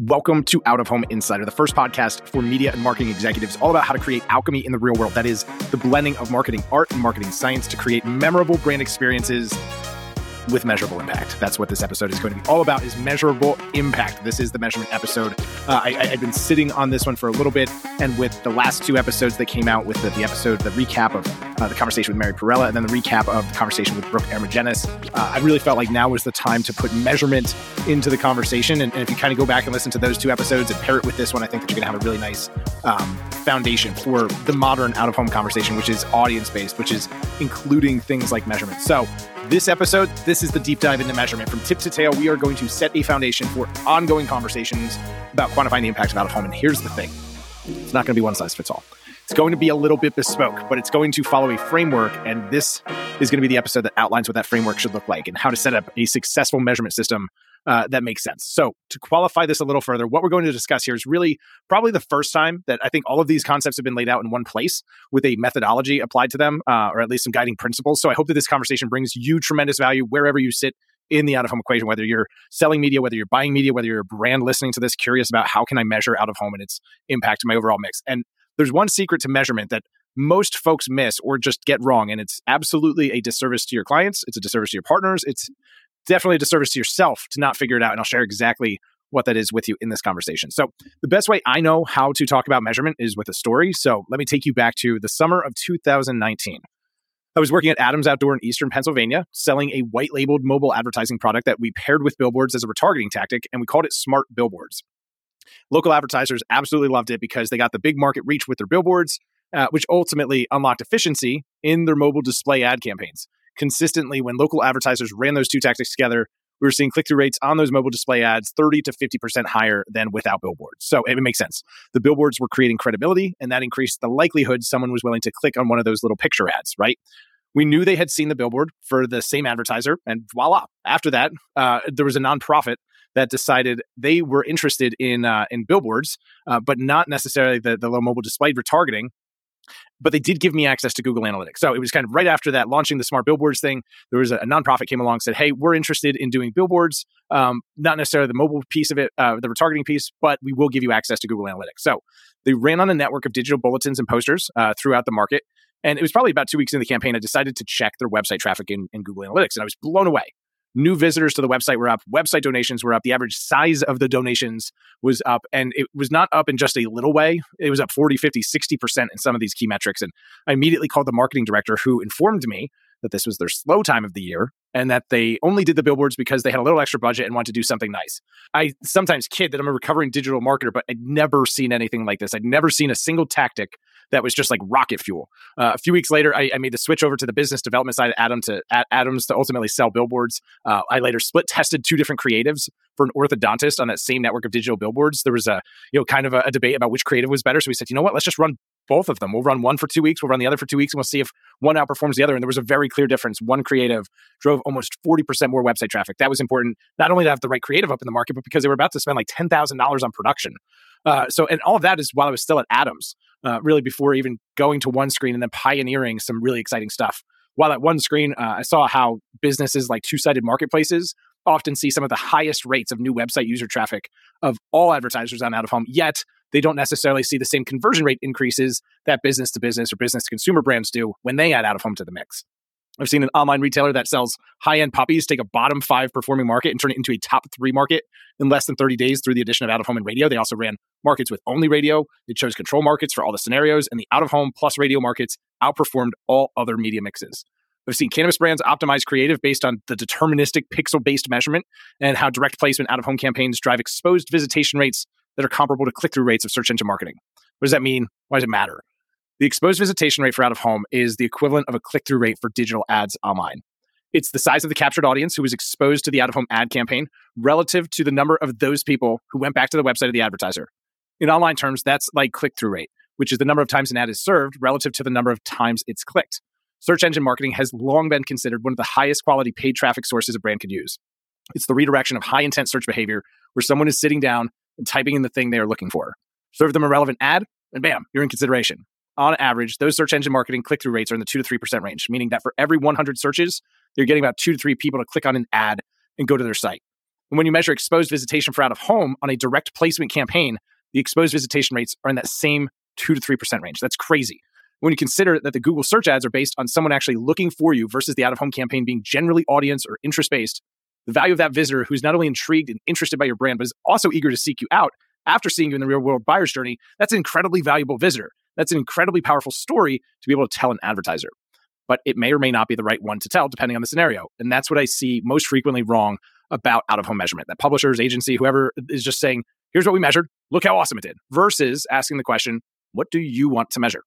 Welcome to Out of Home Insider, the first podcast for media and marketing executives, all about how to create alchemy in the real world. That is the blending of marketing art and marketing science to create memorable brand experiences with measurable impact. That's what this episode is going to be all about is measurable impact. This is the measurement episode. Uh, I, have been sitting on this one for a little bit, and with the last two episodes that came out with the, the episode, the recap of uh, the conversation with Mary Perella, and then the recap of the conversation with Brooke Hermogenes, uh, I really felt like now was the time to put measurement into the conversation. And, and if you kind of go back and listen to those two episodes and pair it with this one, I think that you're going to have a really nice um, foundation for the modern out of home conversation, which is audience based, which is including things like measurement. So, this episode, this is the deep dive into measurement. From tip to tail, we are going to set a foundation for ongoing conversations about quantifying the impact of out of home. And here's the thing it's not going to be one size fits all. It's going to be a little bit bespoke, but it's going to follow a framework. And this is going to be the episode that outlines what that framework should look like and how to set up a successful measurement system uh, that makes sense. So, to qualify this a little further, what we're going to discuss here is really probably the first time that I think all of these concepts have been laid out in one place with a methodology applied to them, uh, or at least some guiding principles. So, I hope that this conversation brings you tremendous value wherever you sit in the out of home equation, whether you're selling media, whether you're buying media, whether you're a brand listening to this, curious about how can I measure out of home and its impact to my overall mix. And there's one secret to measurement that most folks miss or just get wrong. And it's absolutely a disservice to your clients. It's a disservice to your partners. It's definitely a disservice to yourself to not figure it out. And I'll share exactly what that is with you in this conversation. So, the best way I know how to talk about measurement is with a story. So, let me take you back to the summer of 2019. I was working at Adams Outdoor in Eastern Pennsylvania, selling a white labeled mobile advertising product that we paired with billboards as a retargeting tactic, and we called it Smart Billboards. Local advertisers absolutely loved it because they got the big market reach with their billboards, uh, which ultimately unlocked efficiency in their mobile display ad campaigns consistently when local advertisers ran those two tactics together, we were seeing click through rates on those mobile display ads 30 to 50% higher than without billboards. So it makes sense. The billboards were creating credibility, and that increased the likelihood someone was willing to click on one of those little picture ads, right? We knew they had seen the billboard for the same advertiser, and voila. After that, uh, there was a nonprofit that decided they were interested in uh, in billboards, uh, but not necessarily the, the low mobile display retargeting but they did give me access to Google Analytics. So it was kind of right after that, launching the smart billboards thing. There was a, a nonprofit came along said, "Hey, we're interested in doing billboards, um, not necessarily the mobile piece of it, uh, the retargeting piece, but we will give you access to Google Analytics." So they ran on a network of digital bulletins and posters uh, throughout the market. And it was probably about two weeks into the campaign, I decided to check their website traffic in, in Google Analytics, and I was blown away new visitors to the website were up website donations were up the average size of the donations was up and it was not up in just a little way it was up 40 50 60% in some of these key metrics and i immediately called the marketing director who informed me that this was their slow time of the year and that they only did the billboards because they had a little extra budget and wanted to do something nice. I sometimes kid that I'm a recovering digital marketer, but I'd never seen anything like this. I'd never seen a single tactic that was just like rocket fuel. Uh, a few weeks later, I, I, made the switch over to the business development side of Adam to at Adams to ultimately sell billboards. Uh, I later split tested two different creatives for an orthodontist on that same network of digital billboards. There was a you know kind of a, a debate about which creative was better. So we said, you know what, let's just run both of them. We'll run one for two weeks, we'll run the other for two weeks, and we'll see if one outperforms the other. And there was a very clear difference. One creative drove almost 40% more website traffic. That was important, not only to have the right creative up in the market, but because they were about to spend like $10,000 on production. Uh, so, and all of that is while I was still at Adams, uh, really before even going to OneScreen and then pioneering some really exciting stuff. While at OneScreen, uh, I saw how businesses like two sided marketplaces often see some of the highest rates of new website user traffic of all advertisers on out of home, yet they don't necessarily see the same conversion rate increases that business to business or business to consumer brands do when they add out of home to the mix. I've seen an online retailer that sells high end puppies take a bottom five performing market and turn it into a top three market in less than 30 days through the addition of out of home and radio. They also ran markets with only radio. It chose control markets for all the scenarios, and the out of home plus radio markets outperformed all other media mixes. I've seen cannabis brands optimize creative based on the deterministic pixel based measurement and how direct placement out of home campaigns drive exposed visitation rates that are comparable to click through rates of search engine marketing. What does that mean? Why does it matter? The exposed visitation rate for out of home is the equivalent of a click through rate for digital ads online. It's the size of the captured audience who was exposed to the out of home ad campaign relative to the number of those people who went back to the website of the advertiser. In online terms, that's like click through rate, which is the number of times an ad is served relative to the number of times it's clicked. Search engine marketing has long been considered one of the highest quality paid traffic sources a brand could use. It's the redirection of high intent search behavior where someone is sitting down and typing in the thing they are looking for. Serve them a relevant ad, and bam, you're in consideration on average, those search engine marketing click through rates are in the 2 to 3% range, meaning that for every 100 searches, you're getting about 2 to 3 people to click on an ad and go to their site. And when you measure exposed visitation for out of home on a direct placement campaign, the exposed visitation rates are in that same 2 to 3% range. That's crazy. When you consider that the Google search ads are based on someone actually looking for you versus the out of home campaign being generally audience or interest based, the value of that visitor who's not only intrigued and interested by your brand, but is also eager to seek you out after seeing you in the real world buyer's journey, that's an incredibly valuable visitor. That's an incredibly powerful story to be able to tell an advertiser. But it may or may not be the right one to tell depending on the scenario. And that's what I see most frequently wrong about out of home measurement. That publishers, agency, whoever is just saying, here's what we measured, look how awesome it did, versus asking the question, what do you want to measure?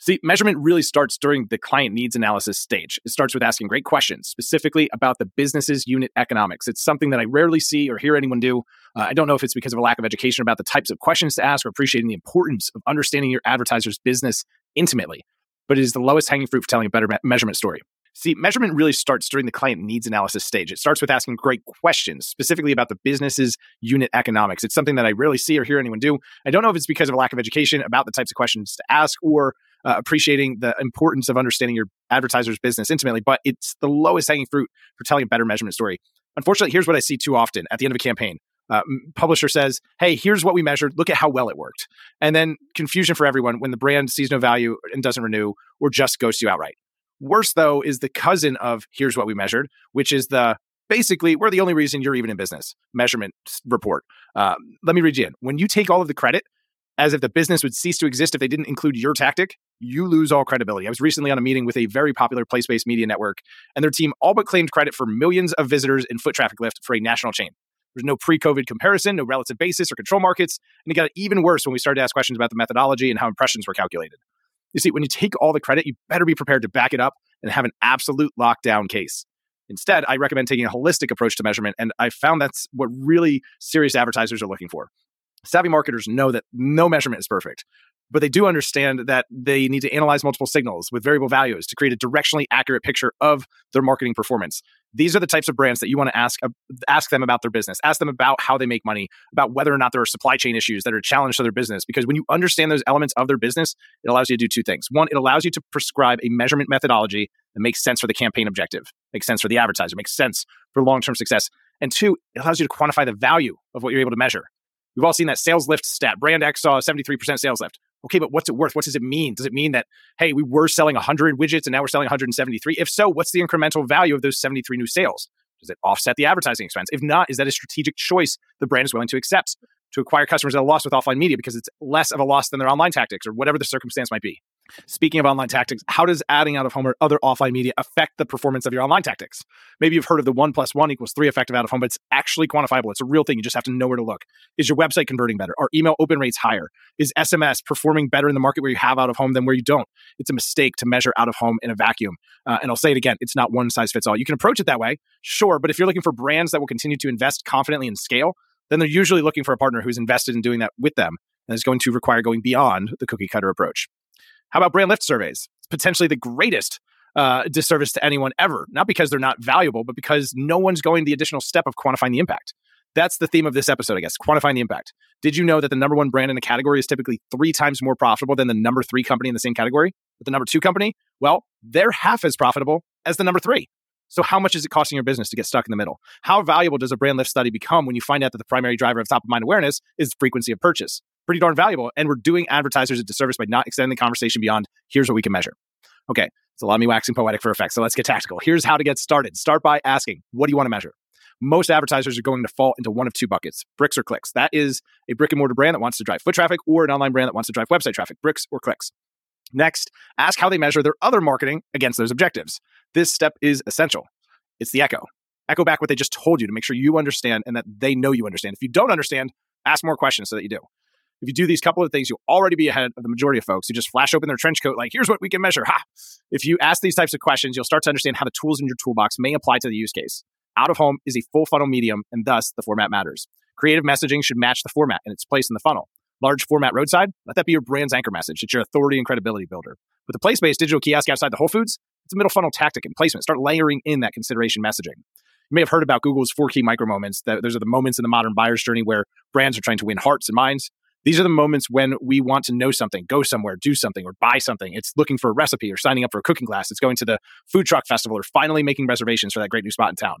See, measurement really starts during the client needs analysis stage. It starts with asking great questions, specifically about the business's unit economics. It's something that I rarely see or hear anyone do. Uh, I don't know if it's because of a lack of education about the types of questions to ask or appreciating the importance of understanding your advertiser's business intimately, but it is the lowest hanging fruit for telling a better me- measurement story. See, measurement really starts during the client needs analysis stage. It starts with asking great questions, specifically about the business's unit economics. It's something that I rarely see or hear anyone do. I don't know if it's because of a lack of education about the types of questions to ask or uh, appreciating the importance of understanding your advertiser's business intimately, but it's the lowest hanging fruit for telling a better measurement story. Unfortunately, here's what I see too often at the end of a campaign. Uh, publisher says, "Hey, here's what we measured. Look at how well it worked," and then confusion for everyone when the brand sees no value and doesn't renew, or just ghosts you outright. Worse though is the cousin of "Here's what we measured," which is the basically we're the only reason you're even in business measurement report. Uh, let me read you in. When you take all of the credit, as if the business would cease to exist if they didn't include your tactic, you lose all credibility. I was recently on a meeting with a very popular place based media network, and their team all but claimed credit for millions of visitors in foot traffic lift for a national chain. There's no pre COVID comparison, no relative basis or control markets. And it got even worse when we started to ask questions about the methodology and how impressions were calculated. You see, when you take all the credit, you better be prepared to back it up and have an absolute lockdown case. Instead, I recommend taking a holistic approach to measurement, and I found that's what really serious advertisers are looking for. Savvy marketers know that no measurement is perfect, but they do understand that they need to analyze multiple signals with variable values to create a directionally accurate picture of their marketing performance. These are the types of brands that you want to ask uh, ask them about their business. Ask them about how they make money, about whether or not there are supply chain issues that are challenged to their business because when you understand those elements of their business, it allows you to do two things. One, it allows you to prescribe a measurement methodology that makes sense for the campaign objective, makes sense for the advertiser, makes sense for long-term success. And two, it allows you to quantify the value of what you're able to measure. We've all seen that sales lift stat. Brand X saw a 73% sales lift okay, but what's it worth? What does it mean? Does it mean that, hey, we were selling 100 widgets and now we're selling 173? If so, what's the incremental value of those 73 new sales? Does it offset the advertising expense? If not, is that a strategic choice the brand is willing to accept to acquire customers at a loss with offline media because it's less of a loss than their online tactics or whatever the circumstance might be? Speaking of online tactics, how does adding out of home or other offline media affect the performance of your online tactics? Maybe you've heard of the one plus one equals three effect of out of home, but it's actually quantifiable. It's a real thing. You just have to know where to look. Is your website converting better? Are email open rates higher? Is SMS performing better in the market where you have out of home than where you don't? It's a mistake to measure out of home in a vacuum. Uh, and I'll say it again, it's not one size fits all. You can approach it that way, sure, but if you're looking for brands that will continue to invest confidently and scale, then they're usually looking for a partner who's invested in doing that with them and is going to require going beyond the cookie cutter approach. How about brand lift surveys? It's potentially the greatest uh, disservice to anyone ever, not because they're not valuable, but because no one's going the additional step of quantifying the impact. That's the theme of this episode, I guess, quantifying the impact. Did you know that the number one brand in a category is typically three times more profitable than the number three company in the same category? But the number two company, well, they're half as profitable as the number three. So, how much is it costing your business to get stuck in the middle? How valuable does a brand lift study become when you find out that the primary driver of top of mind awareness is frequency of purchase? Pretty darn valuable. And we're doing advertisers a disservice by not extending the conversation beyond here's what we can measure. Okay, it's a lot of me waxing poetic for effect. So, let's get tactical. Here's how to get started. Start by asking, what do you want to measure? Most advertisers are going to fall into one of two buckets bricks or clicks. That is a brick and mortar brand that wants to drive foot traffic or an online brand that wants to drive website traffic, bricks or clicks. Next, ask how they measure their other marketing against those objectives. This step is essential. It's the echo. Echo back what they just told you to make sure you understand and that they know you understand. If you don't understand, ask more questions so that you do. If you do these couple of things, you'll already be ahead of the majority of folks who just flash open their trench coat like, here's what we can measure. Ha! If you ask these types of questions, you'll start to understand how the tools in your toolbox may apply to the use case. Out of home is a full funnel medium, and thus the format matters. Creative messaging should match the format and its place in the funnel. Large format roadside, let that be your brand's anchor message. It's your authority and credibility builder. With a place based digital kiosk outside the Whole Foods, it's a middle funnel tactic and placement. Start layering in that consideration messaging. You may have heard about Google's four key micro moments. Those are the moments in the modern buyer's journey where brands are trying to win hearts and minds. These are the moments when we want to know something, go somewhere, do something, or buy something. It's looking for a recipe or signing up for a cooking class. It's going to the food truck festival or finally making reservations for that great new spot in town.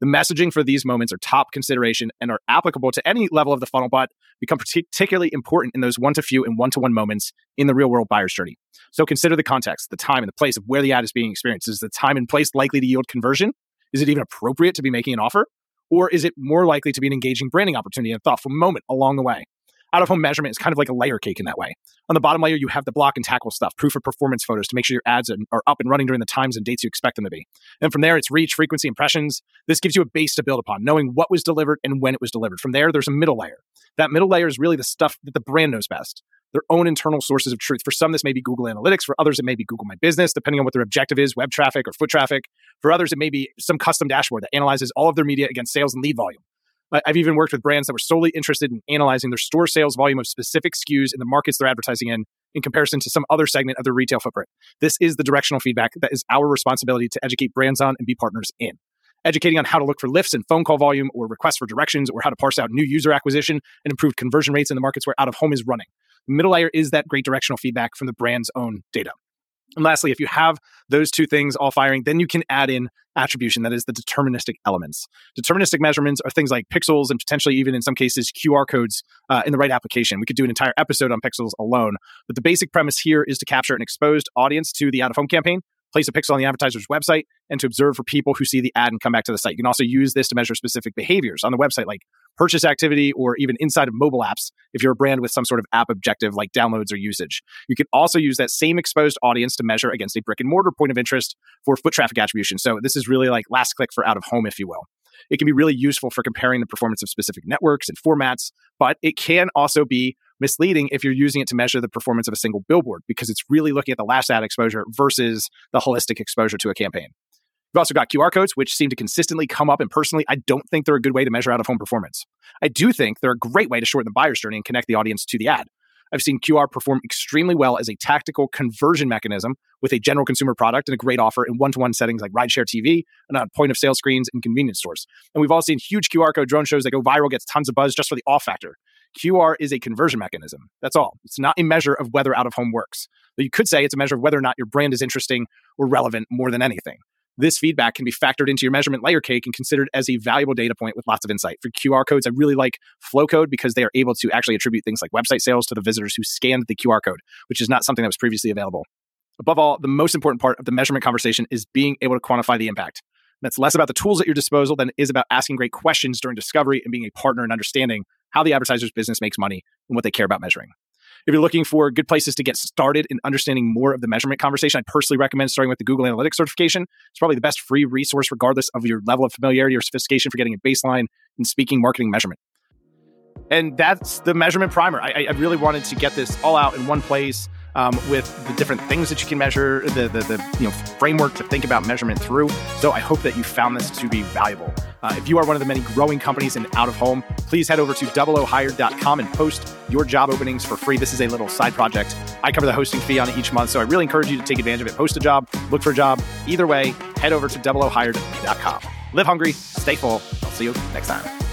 The messaging for these moments are top consideration and are applicable to any level of the funnel, but become particularly important in those one to few and one to one moments in the real world buyer's journey. So consider the context, the time, and the place of where the ad is being experienced. Is the time and place likely to yield conversion? Is it even appropriate to be making an offer? Or is it more likely to be an engaging branding opportunity and thoughtful moment along the way? Out of home measurement is kind of like a layer cake in that way. On the bottom layer, you have the block and tackle stuff, proof of performance photos to make sure your ads are up and running during the times and dates you expect them to be. And from there, it's reach, frequency, impressions. This gives you a base to build upon, knowing what was delivered and when it was delivered. From there, there's a middle layer. That middle layer is really the stuff that the brand knows best their own internal sources of truth. For some, this may be Google Analytics. For others, it may be Google My Business, depending on what their objective is web traffic or foot traffic. For others, it may be some custom dashboard that analyzes all of their media against sales and lead volume. I've even worked with brands that were solely interested in analyzing their store sales volume of specific SKUs in the markets they're advertising in in comparison to some other segment of their retail footprint. This is the directional feedback that is our responsibility to educate brands on and be partners in. Educating on how to look for lifts in phone call volume or requests for directions or how to parse out new user acquisition and improve conversion rates in the markets where out of home is running. Middle layer is that great directional feedback from the brand's own data. And lastly, if you have those two things all firing, then you can add in attribution, that is the deterministic elements. Deterministic measurements are things like pixels and potentially even in some cases QR codes uh, in the right application. We could do an entire episode on pixels alone. But the basic premise here is to capture an exposed audience to the out of home campaign place a pixel on the advertiser's website and to observe for people who see the ad and come back to the site. You can also use this to measure specific behaviors on the website, like purchase activity or even inside of mobile apps if you're a brand with some sort of app objective like downloads or usage. You can also use that same exposed audience to measure against a brick and mortar point of interest for foot traffic attribution. So this is really like last click for out of home, if you will. It can be really useful for comparing the performance of specific networks and formats, but it can also be misleading if you're using it to measure the performance of a single billboard because it's really looking at the last ad exposure versus the holistic exposure to a campaign. We've also got QR codes, which seem to consistently come up. And personally, I don't think they're a good way to measure out of home performance. I do think they're a great way to shorten the buyer's journey and connect the audience to the ad. I've seen QR perform extremely well as a tactical conversion mechanism with a general consumer product and a great offer in one to one settings like rideshare TV and on point of sale screens and convenience stores. And we've all seen huge QR code drone shows that go viral, gets tons of buzz just for the off factor. QR is a conversion mechanism. That's all. It's not a measure of whether out of home works. But you could say it's a measure of whether or not your brand is interesting or relevant more than anything. This feedback can be factored into your measurement layer cake and considered as a valuable data point with lots of insight. For QR codes, I really like Flowcode because they are able to actually attribute things like website sales to the visitors who scanned the QR code, which is not something that was previously available. Above all, the most important part of the measurement conversation is being able to quantify the impact. That's less about the tools at your disposal than it is about asking great questions during discovery and being a partner in understanding how the advertiser's business makes money and what they care about measuring. If you're looking for good places to get started in understanding more of the measurement conversation, I personally recommend starting with the Google Analytics certification. It's probably the best free resource, regardless of your level of familiarity or sophistication, for getting a baseline in speaking marketing measurement. And that's the measurement primer. I, I really wanted to get this all out in one place um, with the different things that you can measure, the, the, the you know framework to think about measurement through. So I hope that you found this to be valuable. Uh, if you are one of the many growing companies in out of home, please head over to doubleohired.com and post your job openings for free. This is a little side project. I cover the hosting fee on each month, so I really encourage you to take advantage of it. Post a job, look for a job. Either way, head over to doubleohired.com. Live hungry, stay full. I'll see you next time.